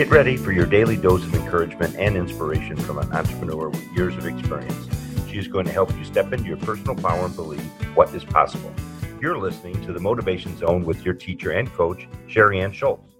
Get ready for your daily dose of encouragement and inspiration from an entrepreneur with years of experience. She is going to help you step into your personal power and believe what is possible. You're listening to the Motivation Zone with your teacher and coach, Sherry Ann Schultz.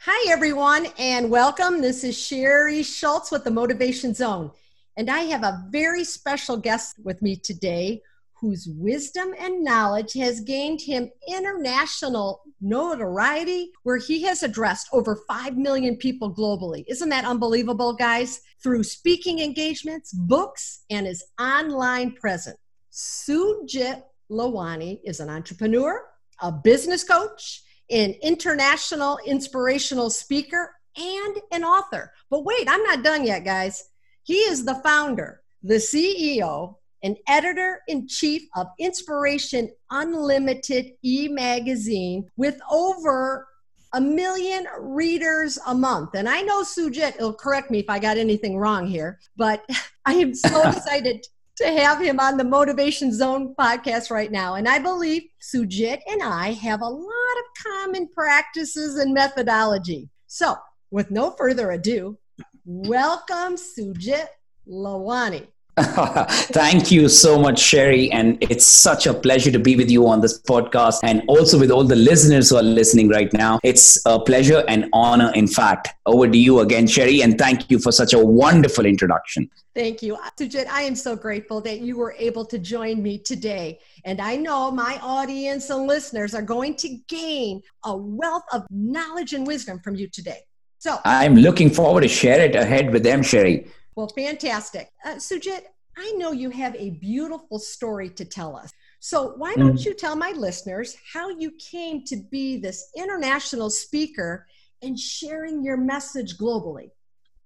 Hi, everyone, and welcome. This is Sherry Schultz with the Motivation Zone. And I have a very special guest with me today whose wisdom and knowledge has gained him international notoriety, where he has addressed over 5 million people globally. Isn't that unbelievable, guys? Through speaking engagements, books, and his online presence. Sujit Lalwani is an entrepreneur, a business coach, an international inspirational speaker, and an author. But wait, I'm not done yet, guys. He is the founder, the CEO, and editor in chief of Inspiration Unlimited e magazine with over a million readers a month. And I know Sujit will correct me if I got anything wrong here, but I am so excited to have him on the Motivation Zone podcast right now. And I believe Sujit and I have a lot of common practices and methodology. So, with no further ado, welcome Sujit Lalwani. Thank you so much, Sherry. And it's such a pleasure to be with you on this podcast and also with all the listeners who are listening right now. It's a pleasure and honor, in fact. Over to you again, Sherry. And thank you for such a wonderful introduction. Thank you. Sujit, I am so grateful that you were able to join me today. And I know my audience and listeners are going to gain a wealth of knowledge and wisdom from you today. So I'm looking forward to share it ahead with them, Sherry. Well, fantastic. Uh, Sujit, I know you have a beautiful story to tell us. So, why don't mm. you tell my listeners how you came to be this international speaker and sharing your message globally?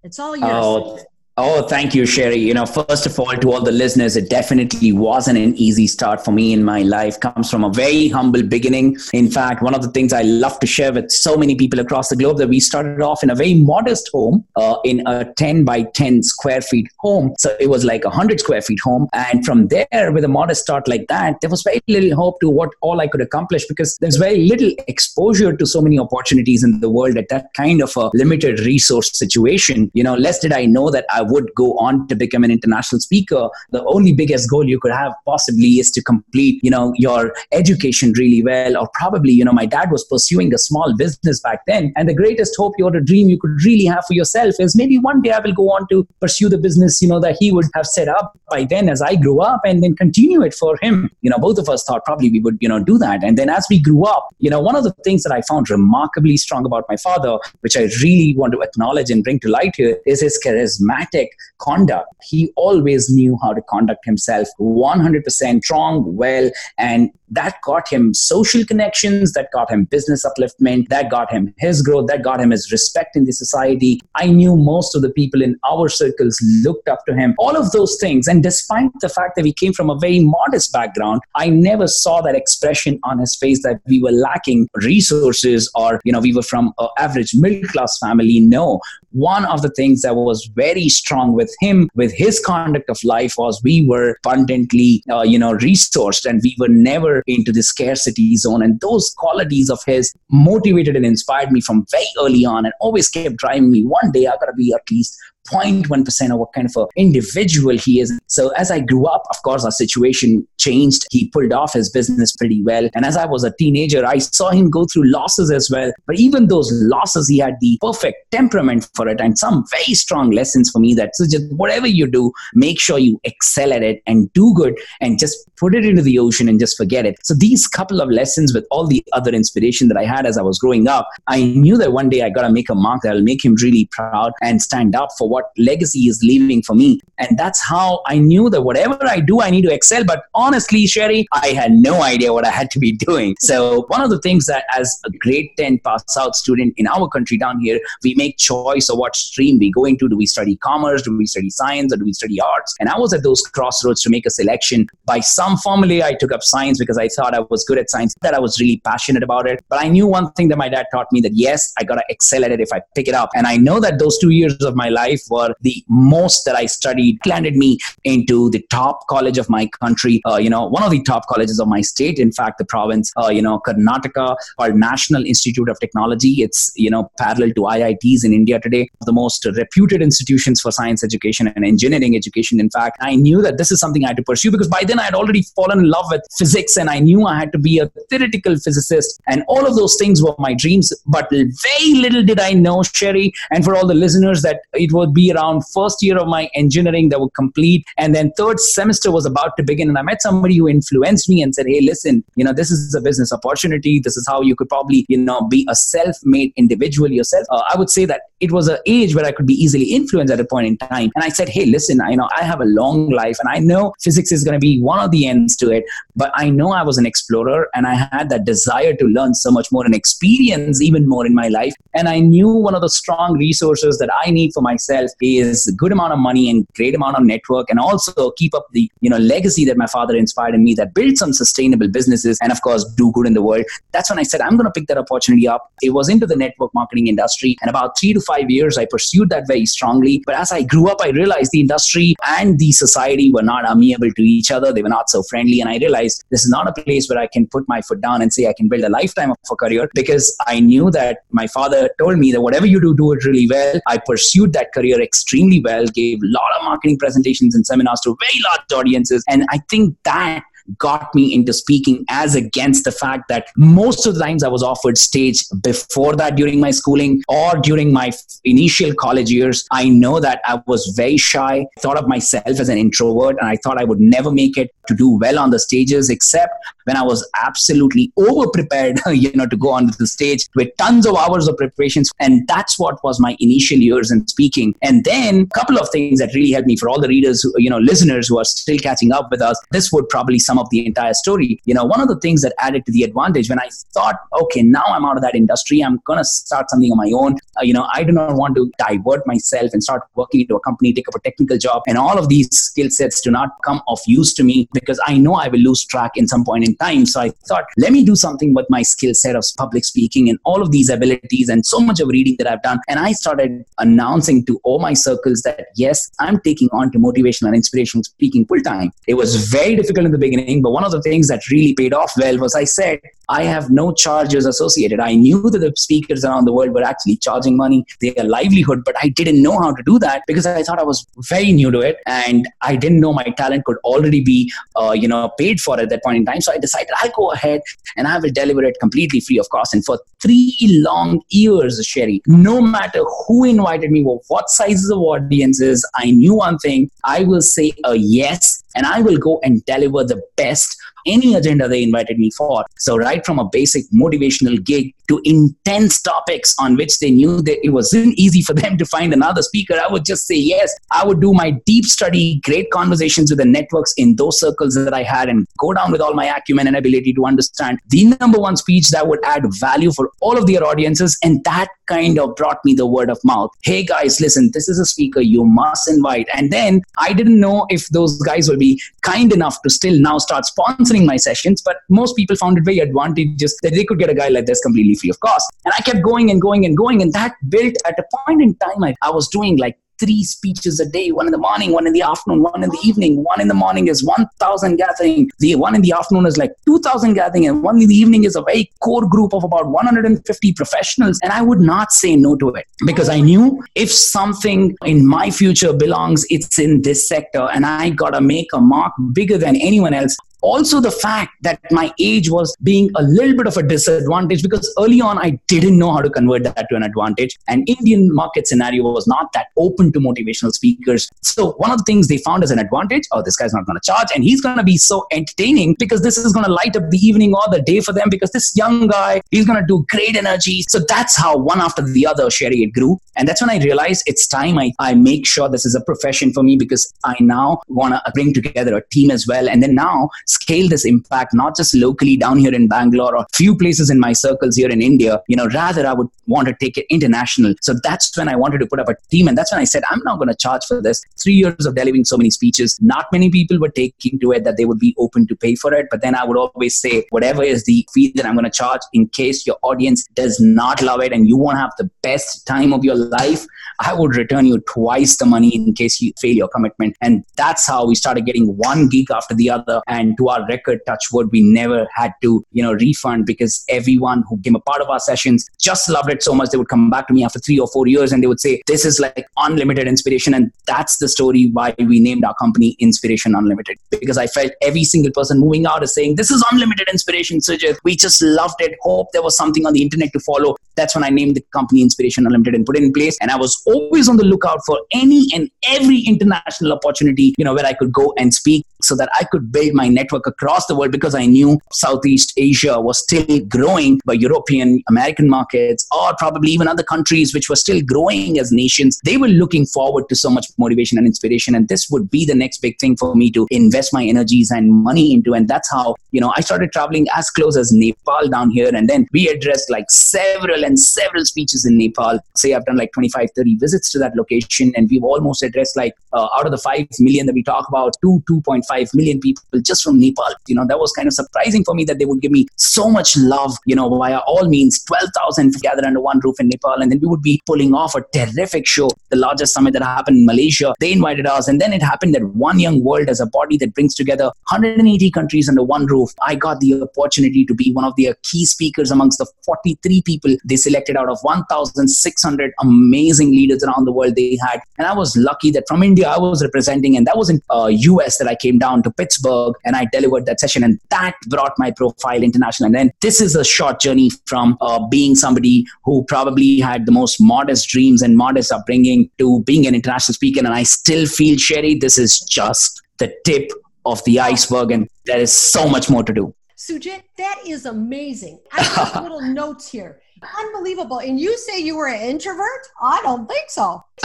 It's all yours. Oh, Oh, thank you, Sherry. You know, first of all, to all the listeners, it definitely wasn't an easy start for me in my life. Comes from a very humble beginning. In fact, one of the things I love to share with so many people across the globe that we started off in a very modest home, uh, in a 10 by 10 square feet home. So it was like a 100 square feet home. And from there, with a modest start like that, there was very little hope to what all I could accomplish because there's very little exposure to so many opportunities in the world at that kind of a limited resource situation. You know, less did I know that I would go on to become an international speaker, the only biggest goal you could have possibly is to complete, you know, your education really well. Or probably, you know, my dad was pursuing a small business back then. And the greatest hope or a dream you could really have for yourself is maybe one day I will go on to pursue the business, you know, that he would have set up by then as I grew up and then continue it for him. You know, both of us thought probably we would, you know, do that. And then as we grew up, you know, one of the things that I found remarkably strong about my father, which I really want to acknowledge and bring to light here, is his charismatic conduct. He always knew how to conduct himself 100% strong, well, and that got him social connections, that got him business upliftment, that got him his growth, that got him his respect in the society. I knew most of the people in our circles looked up to him, all of those things. And despite the fact that we came from a very modest background, I never saw that expression on his face that we were lacking resources or, you know, we were from an average middle class family. No, one of the things that was very strong with him, with his conduct of life, was we were abundantly, uh, you know, resourced and we were never into the scarcity zone. And those qualities of his motivated and inspired me from very early on and always kept driving me. One day I gotta be at least 0.1% of what kind of an individual he is. So as I grew up, of course, our situation changed. He pulled off his business pretty well. And as I was a teenager, I saw him go through losses as well. But even those losses, he had the perfect temperament for it and some very strong lessons for me that so just whatever you do, make sure you excel at it and do good and just put it into the ocean and just forget it. So these couple of lessons with all the other inspiration that I had as I was growing up, I knew that one day I got to make a mark that will make him really proud and stand up for what legacy is leaving for me. And that's how I knew that whatever I do, I need to excel. But honestly, Sherry, I had no idea what I had to be doing. So one of the things that as a grade 10 pass out student in our country down here, we make choice of what stream we go into. Do we study commerce? Do we study science? Or do we study arts? And I was at those crossroads to make a selection. By some formula, I took up science because I thought I was good at science, that I was really passionate about it. But I knew one thing that my dad taught me that yes, I got to excel at it if I pick it up. And I know that those two years of my life life were the most that I studied, landed me into the top college of my country, uh, you know, one of the top colleges of my state, in fact, the province, uh, you know, Karnataka, called National Institute of Technology. It's, you know, parallel to IITs in India today, the most reputed institutions for science education and engineering education. In fact, I knew that this is something I had to pursue because by then I had already fallen in love with physics and I knew I had to be a theoretical physicist and all of those things were my dreams. But very little did I know, Sherry, and for all the listeners, that it be around first year of my engineering that would complete and then third semester was about to begin and I met somebody who influenced me and said, hey, listen, you know, this is a business opportunity. This is how you could probably, you know, be a self-made individual yourself. Uh, I would say that it was an age where I could be easily influenced at a point in time. And I said, hey, listen, I know I have a long life and I know physics is going to be one of the ends to it, but I know I was an explorer and I had that desire to learn so much more and experience even more in my life. And I knew one of the strong resources that I need for myself is a good amount of money and great amount of network and also keep up the, you know, legacy that my father inspired in me that build some sustainable businesses and of course do good in the world. That's when I said, I'm going to pick that opportunity up. It was into the network marketing industry and about three to five five years, I pursued that very strongly. But as I grew up, I realized the industry and the society were not amiable to each other. They were not so friendly. And I realized this is not a place where I can put my foot down and say I can build a lifetime of a career because I knew that my father told me that whatever you do, do it really well. I pursued that career extremely well, gave a lot of marketing presentations and seminars to very large audiences. And I think that got me into speaking as against the fact that most of the times I was offered stage before that during my schooling or during my initial college years. I know that I was very shy, thought of myself as an introvert, and I thought I would never make it to do well on the stages except when I was absolutely over prepared, you know, to go on the stage with tons of hours of preparations. And that's what was my initial years in speaking. And then a couple of things that really helped me for all the readers, who, you know, listeners who are still catching up with us, this would probably sum up the entire story. You know, one of the things that added to the advantage when I thought, okay, now I'm out of that industry, I'm going to start something on my own. Uh, you know, I do not want to divert myself and start working into a company, take up a technical job. And all of these skill sets do not come of use to me because I know I will lose track in some point in time. So I thought, let me do something with my skill set of public speaking and all of these abilities and so much of reading that I've done. And I started announcing to all my circles that, yes, I'm taking on to motivational and inspirational speaking full time. It was very difficult in the beginning, but one of the things that really paid off well was I said, I have no charges associated. I knew that the speakers around the world were actually charging money, their livelihood, but I didn't know how to do that because I thought I was very new to it and I didn't know my talent could already be, uh, you know, paid for at that point in time. So I decided I'll go ahead and I will deliver it completely free of cost. And for three long years, Sherry, no matter who invited me, what sizes of audiences, I knew one thing: I will say a yes, and I will go and deliver the best any agenda they invited me for. So, right from a basic motivational gig to intense topics on which they knew that it wasn't easy for them to find another speaker, I would just say yes. I would do my deep study, great conversations with the networks in those circles that I had, and go down with all my acumen and ability to understand the number one speech that would add value for all of their audiences. And that kind of brought me the word of mouth. Hey guys, listen, this is a speaker you must invite. And then I didn't know if those guys will be kind enough to still now start sponsoring my sessions, but most people found it very advantageous that they could get a guy like this completely free of cost. And I kept going and going and going, and that built at a point in time I, I was doing like three speeches a day one in the morning one in the afternoon one in the evening one in the morning is 1000 gathering the one in the afternoon is like 2000 gathering and one in the evening is a very core group of about 150 professionals and i would not say no to it because i knew if something in my future belongs it's in this sector and i got to make a mark bigger than anyone else also the fact that my age was being a little bit of a disadvantage because early on I didn't know how to convert that to an advantage. And Indian market scenario was not that open to motivational speakers. So one of the things they found as an advantage, oh, this guy's not going to charge and he's going to be so entertaining because this is going to light up the evening or the day for them because this young guy, he's going to do great energy. So that's how one after the other, Sherry, it grew. And that's when I realized it's time I, I make sure this is a profession for me because I now want to bring together a team as well. And then now scale this impact, not just locally down here in Bangalore or few places in my circles here in India. You know, rather I would want to take it international. So that's when I wanted to put up a team. And that's when I said, I'm not going to charge for this. Three years of delivering so many speeches, not many people were taking to it that they would be open to pay for it. But then I would always say, whatever is the fee that I'm going to charge in case your audience does not love it and you won't have the best time of your life, I would return you twice the money in case you fail your commitment. And that's how we started getting one gig after the other. And to our record, touch wood, we never had to, you know, refund because everyone who became a part of our sessions just loved it so much they would come back to me after three or four years and they would say, This is like unlimited inspiration. And that's the story why we named our company Inspiration Unlimited. Because I felt every single person moving out is saying, This is unlimited inspiration, Sujit. We just loved it. Hope there was something on the internet to follow. That's when I named the company Inspiration Unlimited and put it in place. And I was always on the lookout for any and every international opportunity, you know, where I could go and speak so that I could build my network across the world because I knew Southeast Asia was still growing, but European, American markets, or probably even other countries which were still growing as nations, they were looking forward to so much motivation and inspiration. And this would be the next big thing for me to invest my energies and money into. And that's how, you know, I started traveling as close as Nepal down here. And then we addressed like several and several speeches in Nepal. Say I've done like 25, 30 visits to that location. And we've almost addressed like uh, out of the 5 million that we talk about, 2, 2.5 million people just from Nepal. You know, that was kind of surprising for me that they would give me so much love, you know, via all means, 12,000 gathered under one roof in Nepal. And then we would be pulling off a terrific show, the largest summit that happened in Malaysia. They invited us. And then it happened that One Young World as a body that brings together 180 countries under one roof. I got the opportunity to be one of their key speakers amongst the 43 people they selected out of 1,600 amazing leaders around the world they had. And I was lucky that from India, I was representing, and that was in uh, US that I came down to Pittsburgh and I delivered that session. And that brought my profile international. And then this is a short journey from uh, being somebody who probably had the most modest dreams and modest upbringing to being an international speaker. And I still feel, Sherry, this is just the tip of the iceberg, and there is so much more to do. Sujit, that is amazing. I have little notes here. Unbelievable. And you say you were an introvert? I don't think so.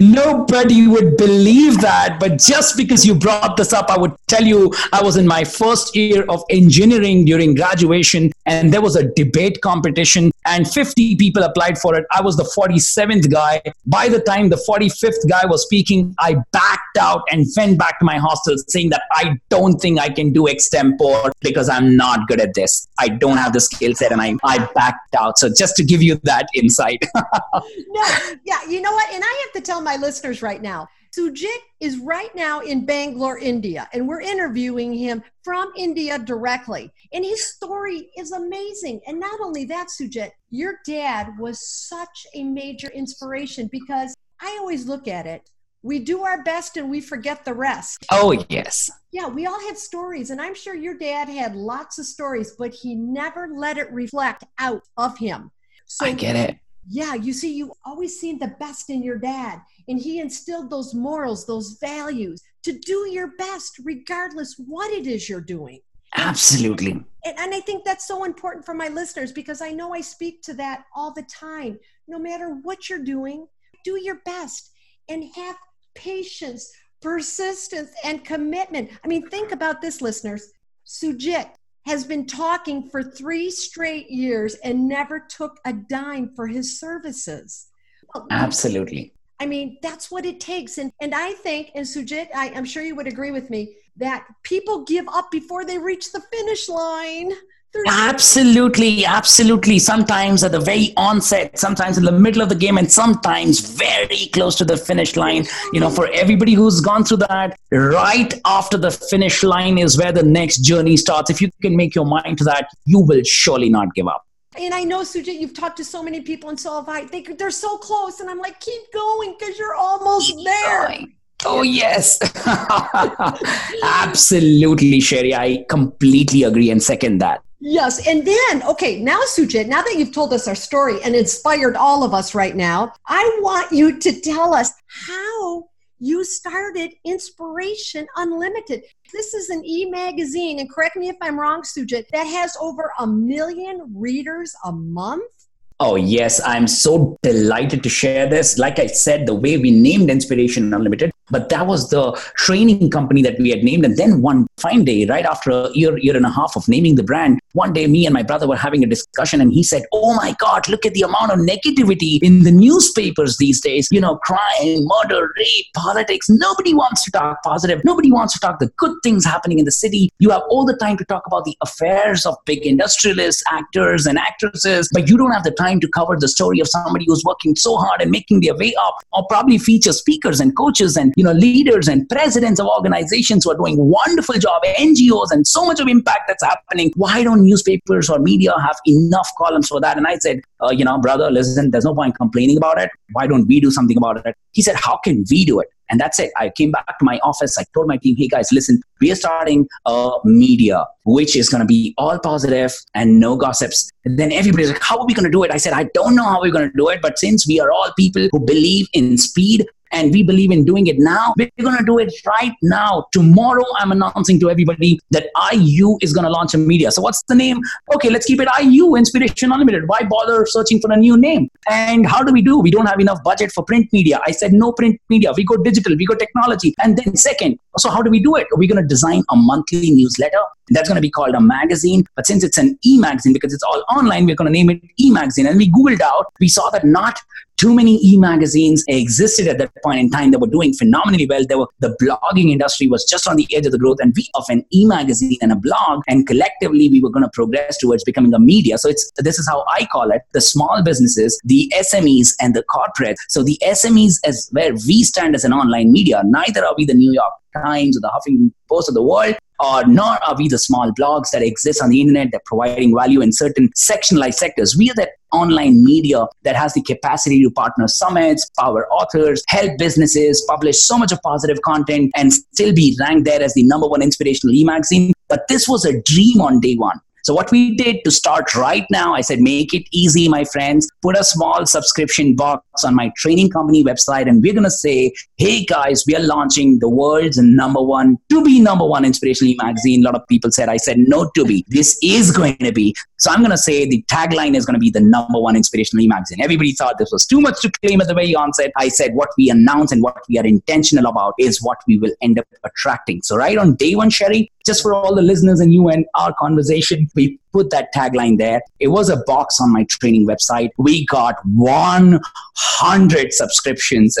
Nobody would believe that. But just because you brought this up, I would tell you I was in my first year of engineering during graduation, and there was a debate competition, and 50 people applied for it. I was the 47th guy. By the time the 45th guy was speaking, I backed out and went back to my hostel saying that I don't think I can do extempore because I'm not good at this. I don't have the skill set, and I, I backed out. So just to give you that insight. no, yeah, you know what? And I have to tell my listeners right now Sujit is right now in Bangalore, India, and we're interviewing him from India directly. And his story is amazing. And not only that, Sujit, your dad was such a major inspiration because I always look at it. We do our best and we forget the rest. Oh, yes. Yeah, we all have stories. And I'm sure your dad had lots of stories, but he never let it reflect out of him. So I get it yeah, you see, you always seen the best in your dad, and he instilled those morals, those values to do your best, regardless what it is you're doing. Absolutely. And, and I think that's so important for my listeners because I know I speak to that all the time. No matter what you're doing, do your best and have patience, persistence, and commitment. I mean, think about this, listeners. Sujit has been talking for three straight years and never took a dime for his services. Absolutely. I mean, that's what it takes. And, and I think, and Sujit, I, I'm sure you would agree with me, that people give up before they reach the finish line. Absolutely, absolutely. Sometimes at the very onset, sometimes in the middle of the game, and sometimes very close to the finish line. You know, for everybody who's gone through that, right after the finish line is where the next journey starts. If you can make your mind to that, you will surely not give up. And I know, Sujit, you've talked to so many people, and so have I. They, they're so close, and I'm like, keep going because you're almost keep there. Going. Oh, yes. Absolutely, Sherry. I completely agree and second that. Yes. And then, okay, now, Sujit, now that you've told us our story and inspired all of us right now, I want you to tell us how you started Inspiration Unlimited. This is an e magazine, and correct me if I'm wrong, Sujit, that has over a million readers a month. Oh, yes. I'm so delighted to share this. Like I said, the way we named Inspiration Unlimited, but that was the training company that we had named. And then one fine day, right after a year, year and a half of naming the brand, one day me and my brother were having a discussion and he said, Oh my God, look at the amount of negativity in the newspapers these days. You know, crime, murder, rape, politics. Nobody wants to talk positive. Nobody wants to talk the good things happening in the city. You have all the time to talk about the affairs of big industrialists, actors, and actresses, but you don't have the time to cover the story of somebody who's working so hard and making their way up, or probably feature speakers and coaches and you know leaders and presidents of organizations who are doing wonderful job, NGOs, and so much of impact that's happening. Why don't newspapers or media have enough columns for that? And I said, uh, you know, brother, listen, there's no point complaining about it. Why don't we do something about it? He said, how can we do it? And that's it. I came back to my office. I told my team, hey guys, listen, we are starting a media, which is going to be all positive and no gossips. And then everybody's like, how are we going to do it? I said, I don't know how we're going to do it, but since we are all people who believe in speed and we believe in doing it now. We're going to do it right now. Tomorrow, I'm announcing to everybody that IU is going to launch a media. So, what's the name? Okay, let's keep it IU Inspiration Unlimited. Why bother searching for a new name? And how do we do? We don't have enough budget for print media. I said, no print media. We go digital, we go technology. And then, second, so how do we do it? Are we going to design a monthly newsletter? That's going to be called a magazine. But since it's an e magazine, because it's all online, we're going to name it e magazine. And we Googled out, we saw that not too many e-magazines existed at that point in time that were doing phenomenally well. There were the blogging industry was just on the edge of the growth, and we of an e-magazine and a blog, and collectively we were going to progress towards becoming a media. So it's this is how I call it: the small businesses, the SMEs, and the corporate. So the SMEs is where we stand as an online media. Neither are we the New York Times or the Huffington Post of the world or nor are we the small blogs that exist on the internet that are providing value in certain sectionalized sectors. We are that online media that has the capacity to partner summits, power authors, help businesses, publish so much of positive content, and still be ranked there as the number one inspirational e-magazine. But this was a dream on day one. So, what we did to start right now, I said, make it easy, my friends. Put a small subscription box on my training company website, and we're going to say, hey, guys, we are launching the world's number one, to be number one inspirational magazine. A lot of people said, I said, no, to be. This is going to be. So, I'm going to say the tagline is going to be the number one inspirational magazine. Everybody thought this was too much to claim at the very onset. I said, what we announce and what we are intentional about is what we will end up attracting. So, right on day one, Sherry, just for all the listeners and you and our conversation, we put that tagline there. It was a box on my training website. We got 100 subscriptions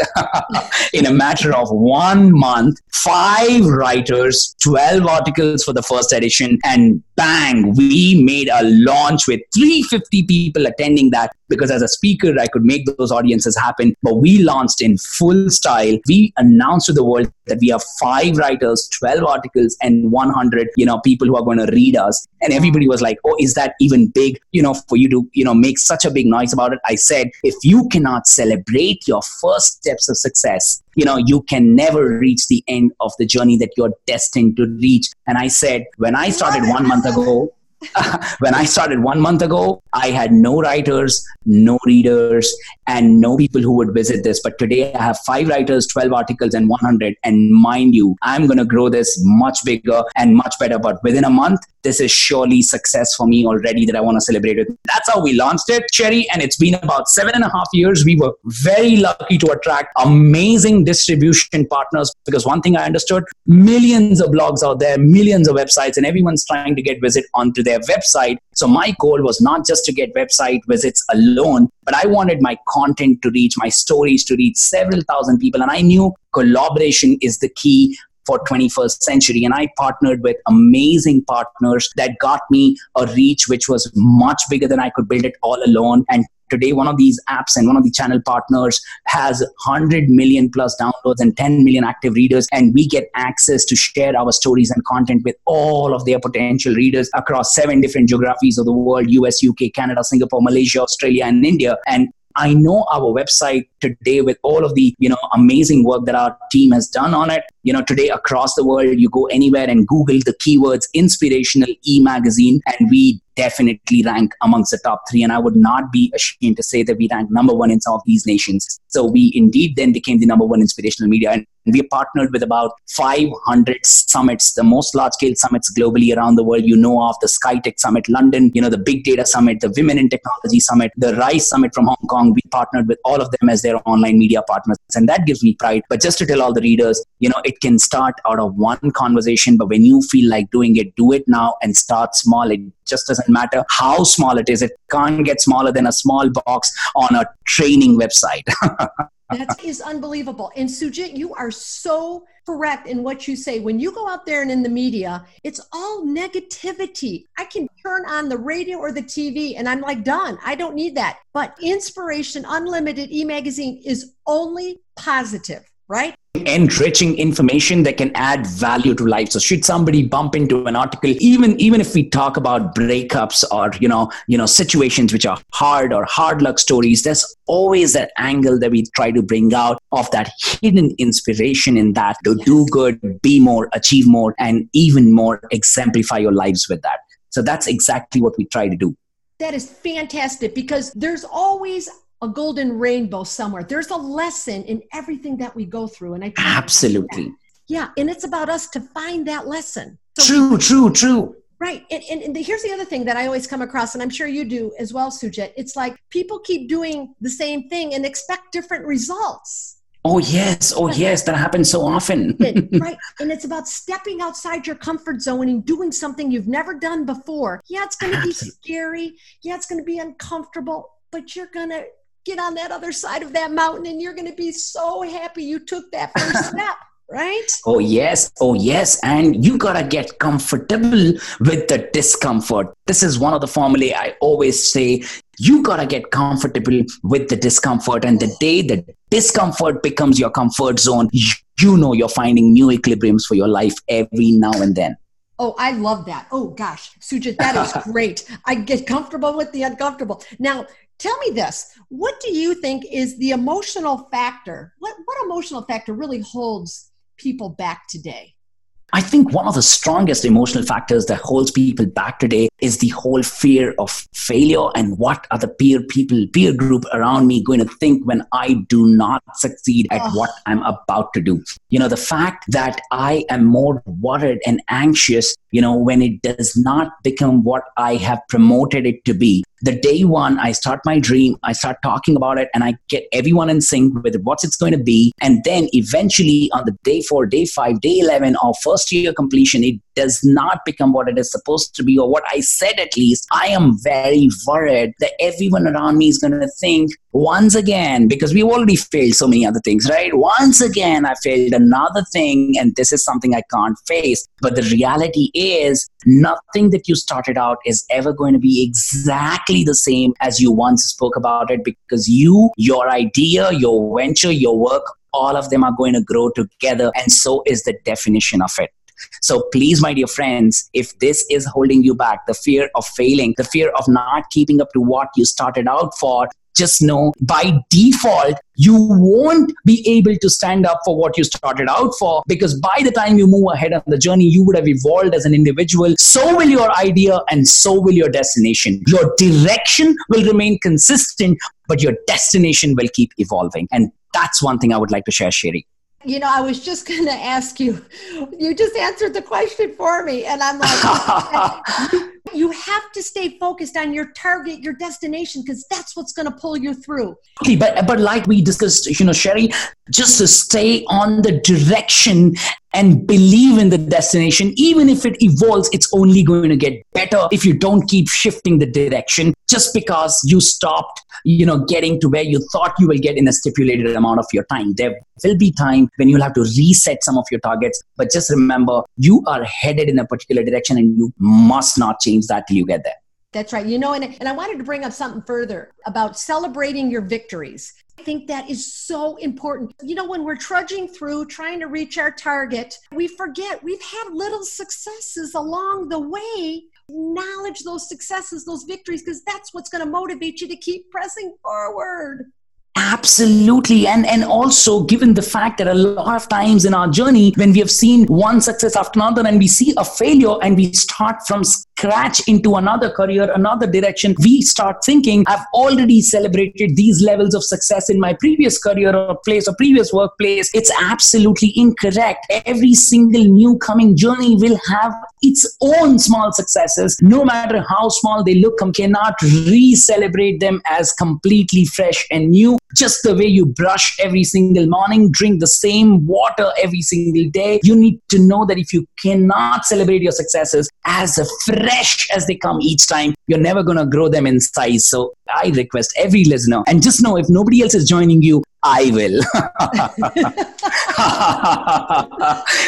in a matter of one month, five writers, 12 articles for the first edition, and bang, we made a launch with 350 people attending that because as a speaker, I could make those audiences happen. But we launched in full style. We announced to the world that we have five writers, 12 articles, and 100, you know, people who are going to read us. And everybody was like, oh, is that even big, you know, for you to, you know, make such a big noise about it? I said, if you cannot celebrate your first steps of success, you know, you can never reach the end of the journey that you're destined to reach. And I said, when I started one month ago, when I started one month ago, I had no writers, no readers, and no people who would visit this. But today I have five writers, 12 articles, and 100. And mind you, I'm going to grow this much bigger and much better. But within a month, this is surely success for me already that I want to celebrate it. That's how we launched it, Sherry. And it's been about seven and a half years. We were very lucky to attract amazing distribution partners because one thing I understood millions of blogs out there, millions of websites, and everyone's trying to get visit onto their website. So my goal was not just to get website visits alone, but I wanted my content to reach, my stories to reach several thousand people. And I knew collaboration is the key for 21st century. And i partnered with amazing partners that got me a reach which was much bigger than i could build it all alone. And today one of these apps and one of the channel partners has 100 million plus downloads and 10 million active readers. And we get access to share our stories and content with all of their potential readers across seven different geographies of the world us uk canada singapore malaysia australia and india. And I know our website today with all of the, you know, amazing work that our team has done on it You know, today across the world, you go anywhere and Google the keywords inspirational e magazine, and we definitely rank amongst the top three. And I would not be ashamed to say that we rank number one in some of these nations. So we indeed then became the number one inspirational media. And we partnered with about 500 summits, the most large scale summits globally around the world. You know of the SkyTech Summit London, you know, the Big Data Summit, the Women in Technology Summit, the RISE Summit from Hong Kong. We partnered with all of them as their online media partners. And that gives me pride. But just to tell all the readers, you know, it can start out of one conversation, but when you feel like doing it, do it now and start small. It just doesn't matter how small it is. It can't get smaller than a small box on a training website. that is unbelievable. And Sujit, you are so correct in what you say. When you go out there and in the media, it's all negativity. I can turn on the radio or the TV and I'm like, done. I don't need that. But Inspiration Unlimited e magazine is only positive, right? Enriching information that can add value to life. So should somebody bump into an article even even if we talk about breakups or you know you know situations which are hard or hard luck stories there's always that angle that we try to bring out of that hidden inspiration in that to do good be more achieve more and even more exemplify your lives with that. So that's exactly what we try to do. That is fantastic because there's always a golden rainbow somewhere. There's a lesson in everything that we go through. And I absolutely. Yeah. And it's about us to find that lesson. So true, true, true. Right. And, and, and, here's the other thing that I always come across, and I'm sure you do as well, Sujit. It's like people keep doing the same thing and expect different results. Oh, yes. Oh, yes. That happens so often. right. And it's about stepping outside your comfort zone and doing something you've never done before. Yeah, it's going to be scary. Yeah, it's going to be uncomfortable, but you're going to get on that other side of that mountain and you're going to be so happy you took that first step right? Oh, yes. Oh, yes. And you got to get comfortable with the discomfort. This is one of the formulae I always say. You got to get comfortable with the discomfort. And the day the discomfort becomes your comfort zone, you know you're finding new equilibriums for your life every now and then. Oh, I love that. Oh gosh, Sujit, that is great. I get comfortable with the uncomfortable. Now, Tell me this. What do you think is the emotional factor? What, what emotional factor really holds people back today? I think one of the strongest emotional factors that holds people back today is the whole fear of failure and what are the peer people, peer group around me going to think when I do not succeed at oh. what I'm about to do. You know, the fact that I am more worried and anxious, you know, when it does not become what I have promoted it to be the day one i start my dream i start talking about it and i get everyone in sync with what it's going to be. And then eventually on the day four day five day 11 or first year completion it does not become what it is supposed to be or what i said at least. I am very worried that everyone around me is going to think once again because we've already failed so many other things right? Once again i failed another thing and this is something i can't face. But the reality is nothing that you started out is ever going to be exactly the same as you once spoke about it because you your idea your venture your work all of them are going to grow together and so is the definition of it. So please, my dear friends, if this is holding you back, the fear of failing, the fear of not keeping up to what you started out for, just know by default, you won't be able to stand up for what you started out for because by the time you move ahead on the journey, you would have evolved as an individual. So will your idea and so will your destination. Your direction will remain consistent, but your destination will keep evolving. And that's one thing I would like to share, Sherry. You know, I was just going to ask you, you just answered the question for me. And I'm like, you, have to stay focused on your target, your destination, because that's what's going to pull you through. Okay, but, but like we discussed, you know, Sherry, just to stay on the direction and believe in the destination, even if it evolves, it's only going to get better if you don't keep shifting the direction just because you stopped, you know, getting to where you thought you will get in a stipulated amount of your time. There will be time when you'll have to reset some of your targets, but just remember you are headed in a particular direction and you must not change that till you get there. That's right. You know, and, and I wanted to bring up something further about celebrating your victories. I think that is so important. You know, when we're trudging through trying to reach our target, we forget we've had little successes along the way. Acknowledge those successes, those victories, because that's what's going to motivate you to keep pressing forward. Absolutely. And, and also, given the fact that a lot of times in our journey, when we have seen one success after another and we see a failure and we start from scratch into another career, another direction, we start thinking, I've already celebrated these levels of success in my previous career or place or previous workplace. It's absolutely incorrect. Every single new coming journey will have its own small successes, no matter how small they look, cannot re celebrate them as completely fresh and new. Just the way you brush every single morning, drink the same water every single day. You need to know that if you cannot celebrate your successes as a fresh as they come each time, you're never going to grow them in size. So I request every listener, and just know if nobody else is joining you, I will.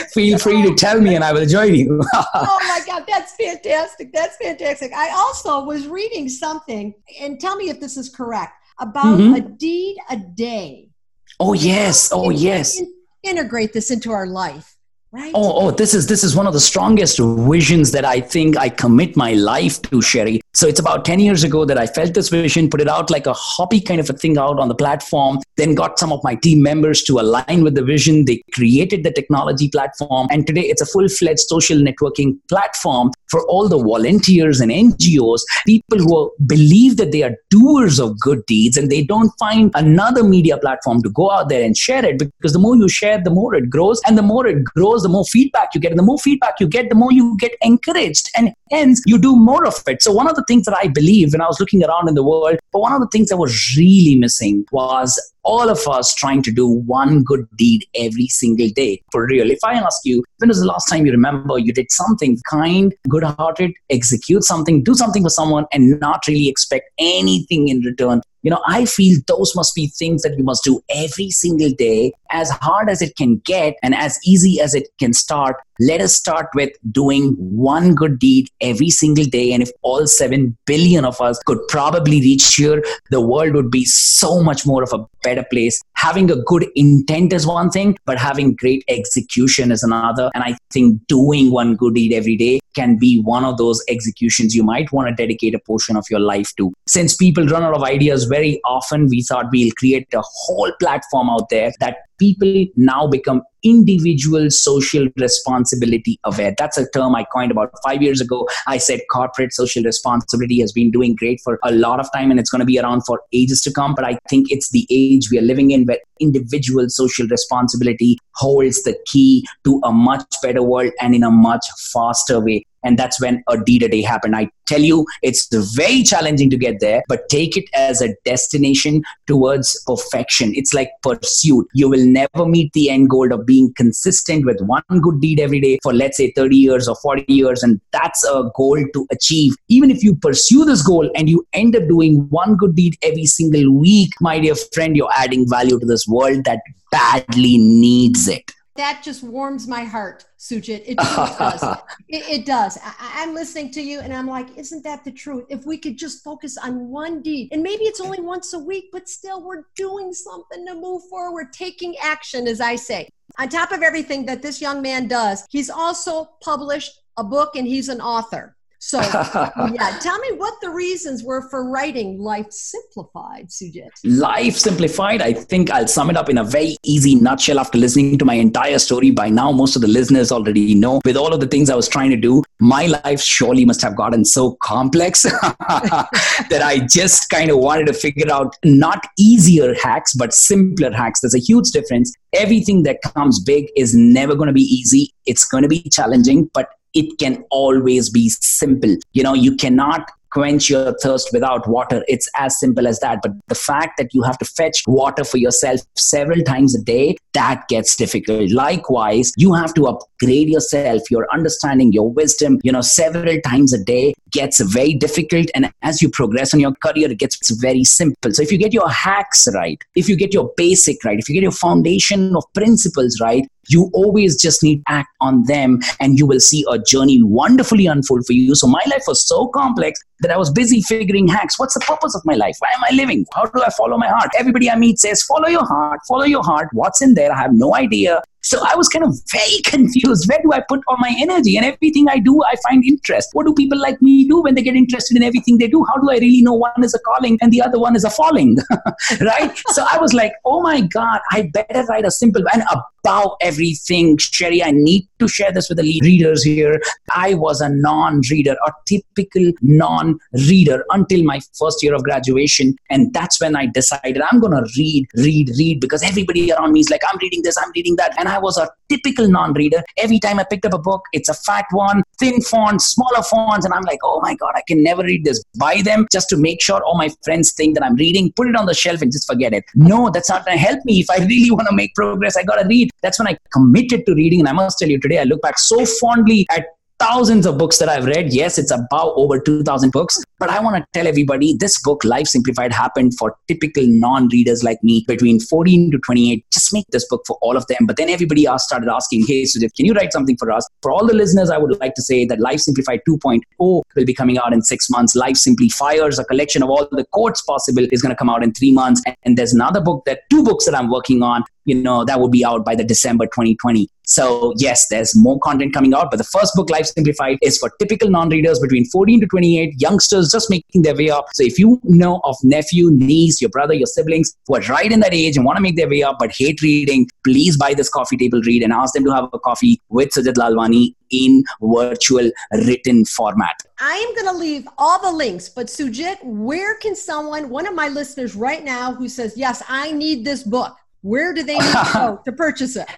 Feel free to tell me and I will join you. oh my God, that's fantastic. That's fantastic. I also was reading something, and tell me if this is correct, about mm-hmm. a deed a day. Oh, yes. Oh, yes. Integrate this into our life. Right. Oh, oh, this is this is one of the strongest visions that I think I commit my life to, Sherry. So it's about 10 years ago that I felt this vision, put it out like a hobby kind of a thing out on the platform, then got some of my team members to align with the vision. They created the technology platform. And today it's a full fledged social networking platform for all the volunteers and NGOs, people who believe that they are doers of good deeds and they don't find another media platform to go out there and share it because the more you share, the more it grows. And the more it grows, the more feedback you get. And the more feedback you get, the more you get encouraged. And hence you do more of it. So one of the things that I believe when I was looking around in the world, but one of the things that was really missing was all of us trying to do one good deed every single day for real. If I ask you, when was the last time you remember you did something kind, good hearted, execute something, do something for someone, and not really expect anything in return? You know, I feel those must be things that you must do every single day, as hard as it can get and as easy as it can start. Let us start with doing one good deed every single day. And if all 7 billion of us could probably reach here, the world would be so much more of a better place. Having a good intent is one thing, but having great execution is another. And I think doing one good deed every day can be one of those executions you might want to dedicate a portion of your life to. Since people run out of ideas very often, we thought we'll create a whole platform out there that people now become individual social responsibility aware. That's a term I coined about five years ago. I said corporate social responsibility has been doing great for a lot of time and it's going to be around for ages to come. But I think it's the age we are living in where individual social responsibility holds the key to a much better world and in a much faster way and that's when a deed a day happened. I tell you it's very challenging to get there but take it as a destination towards perfection. It's like pursuit. You will never meet the end goal of being consistent with one good deed every day for let's say 30 years or 40 years and that's a goal to achieve. Even if you pursue this goal and you end up doing one good deed every single week my dear friend you're adding value to this world that badly needs it that just warms my heart, Sujit. It does. It, it does. I, am listening to you and I'm like, isn't that the truth? If we could just focus on one deed, and maybe it's only once a week, but still we're doing something to move forward, taking action, as I say. On top of everything that this young man does, he's also published a book and he's an author. So, yeah, tell me what the reasons were for writing Life Simplified, Sujit. Life Simplified, I think I'll sum it up in a very easy nutshell after listening to my entire story. By now, most of the listeners already know with all of the things I was trying to do, my life surely must have gotten so complex that I just kind of wanted to figure out not easier hacks, but simpler hacks. There's a huge difference. Everything that comes big is never going to be easy. It's going to be challenging, but it can always be simple. You know, you cannot quench your thirst without water. It's as simple as that. But the fact that you have to fetch water for yourself several times a day, that gets difficult. Likewise, you have to upgrade yourself, your understanding, your wisdom, you know, several times a day gets very difficult. And as you progress in your career, it gets very simple. So if you get your hacks right, if you get your basic right, if you get your foundation of principles right, you always just need to act on them and you will see a journey wonderfully unfold for you. So my life was so complex that I was busy figuring hacks. What's the purpose of my life? Why am I living? How do I follow my heart? Everybody I meet says, follow your heart, follow your heart. What's in there? I have no idea. So I was kind of very confused. Where do I put all my energy? And everything I do, I find interest. What do people like me do when they get interested in everything they do? How do I really know one is a calling and the other one is a falling? right? so I was like, oh my God, I better write a simple and above everything, Sherry, I need to share this with the readers here. I was a non reader, a typical non reader until my first year of graduation. And that's when I decided I'm going to read, read, read because everybody around me is like, I'm reading this, I'm reading that. And I was a typical non reader. Every time I picked up a book, it's a fat one, thin font, smaller fonts. And I'm like, oh my God, I can never read this. Buy them just to make sure all my friends think that I'm reading, put it on the shelf and just forget it. No, that's not going to help me. If I really want to make progress, I got to read. That's when I committed to reading. And I must tell you, today I look back so fondly at thousands of books that I've read. Yes, it's about over 2,000 books. But I want to tell everybody this book, Life Simplified, happened for typical non readers like me between 14 to 28. Just make this book for all of them. But then everybody else started asking, hey, Sujit, can you write something for us? For all the listeners, I would like to say that Life Simplified 2.0 will be coming out in six months. Life Simplifiers, a collection of all the quotes possible, is going to come out in three months. And there's another book, that two books that I'm working on you know that will be out by the december 2020 so yes there's more content coming out but the first book life simplified is for typical non-readers between 14 to 28 youngsters just making their way up so if you know of nephew niece your brother your siblings who are right in that age and want to make their way up but hate reading please buy this coffee table read and ask them to have a coffee with sujit lalwani in virtual written format. I am going to leave all the links, but Sujit, where can someone, one of my listeners right now who says, Yes, I need this book, where do they need to go to purchase it?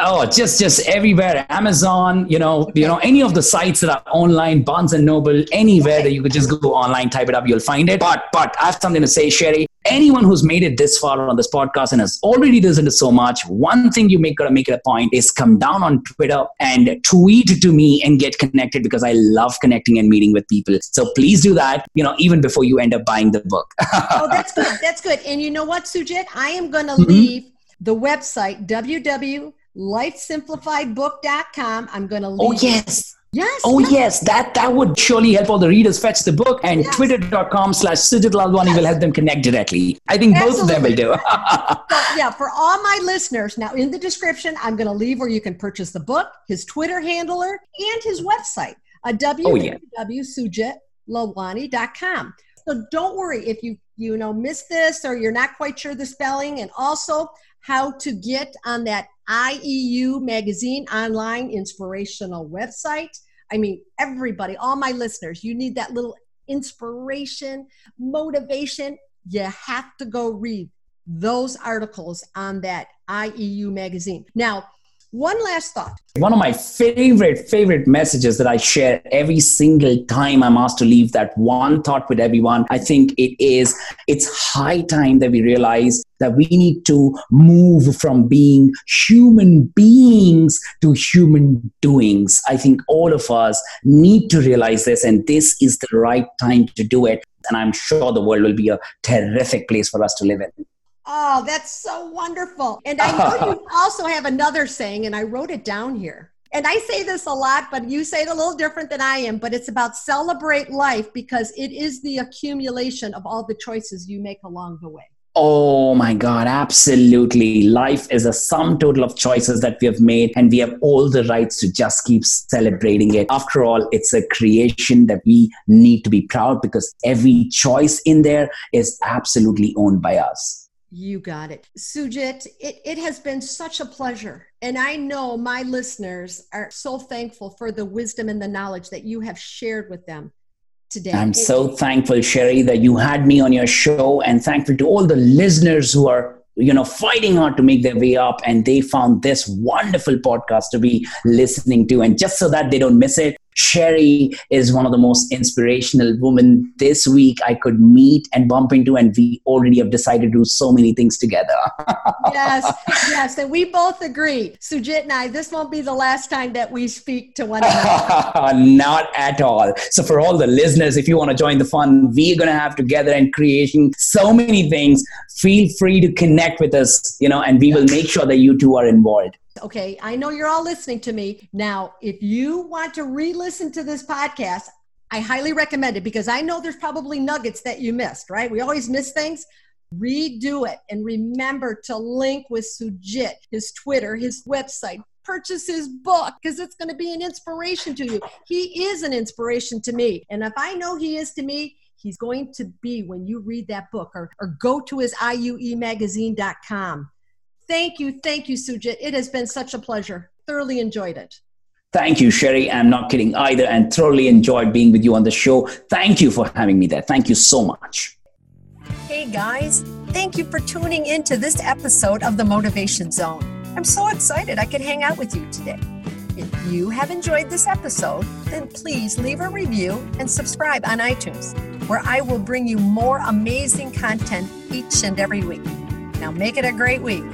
Oh, just just everywhere. Amazon, you know, you know, any of the sites that are online, Barnes and Noble, anywhere that you could just go online, type it up, you'll find it. But but I have something to say, Sherry. Anyone who's made it this far on this podcast and has already listened to so much, one thing you make gotta make it a point is come down on Twitter and tweet to me and get connected because I love connecting and meeting with people. So please do that, you know, even before you end up buying the book. oh, that's good. That's good. And you know what, Sujit? I am gonna mm-hmm. leave the website www lifesimplifiedbook.com. I'm going to leave. Oh, yes. Yes. Oh yes. yes, that that would surely help all the readers fetch the book, and yes. twitter.com slash Sujit Lalwani yes. will help them connect directly. I think Absolutely. both of them will do. yeah, for all my listeners, now in the description, I'm going to leave where you can purchase the book, his Twitter handler, and his website, uh, www.sujitlalwani.com. So don't worry if you you know miss this or you're not quite sure the spelling, and also how to get on that IEU Magazine online inspirational website. I mean, everybody, all my listeners, you need that little inspiration, motivation. You have to go read those articles on that IEU magazine. Now, one last thought. One of my favorite, favorite messages that I share every single time I'm asked to leave that one thought with everyone, I think it is it's high time that we realize that we need to move from being human beings to human doings. I think all of us need to realize this, and this is the right time to do it. And I'm sure the world will be a terrific place for us to live in. Oh, that's so wonderful. And I know you also have another saying, and I wrote it down here. And I say this a lot, but you say it a little different than I am, but it's about celebrate life because it is the accumulation of all the choices you make along the way. Oh my God, absolutely. Life is a sum total of choices that we have made, and we have all the rights to just keep celebrating it. After all, it's a creation that we need to be proud because every choice in there is absolutely owned by us. You got it. Sujit, it, it has been such a pleasure. And I know my listeners are so thankful for the wisdom and the knowledge that you have shared with them today. I'm so thankful, Sherry, that you had me on your show and thankful to all the listeners who are you know fighting hard to make their way up and they found this wonderful podcast to be listening to and just so that they don't miss it Sherry is one of the most inspirational women this week I could meet and bump into, and we already have decided to do so many things together. yes, yes, and we both agree. Sujit and I, this won't be the last time that we speak to one another. Not at all. So, for all the listeners, if you want to join the fun, we're going to have together and creating so many things. Feel free to connect with us, you know, and we will make sure that you two are involved. Okay, I know you're all listening to me. Now, if you want to re listen to this podcast, I highly recommend it because I know there's probably nuggets that you missed, right? We always miss things. redo it. And remember to link with Sujit, his Twitter, his website. Purchase his book because it's going to be an inspiration to you. He is an inspiration to me. And if I know he is to me, he's going to be when you read that book or, or go to his iuemagazine.com. Thank you. Thank you, Sujit. It has been such a pleasure. Thoroughly enjoyed it. Thank you, Sherry. I'm not kidding either and thoroughly enjoyed being with you on the show. Thank you for having me there. Thank you so much. Hey guys, thank you for tuning in to this episode of the Motivation Zone. I'm so excited I could hang out with you today. If you have enjoyed this episode, then please leave a review and subscribe on iTunes, where I will bring you more amazing content each and every week. Now make it a great week.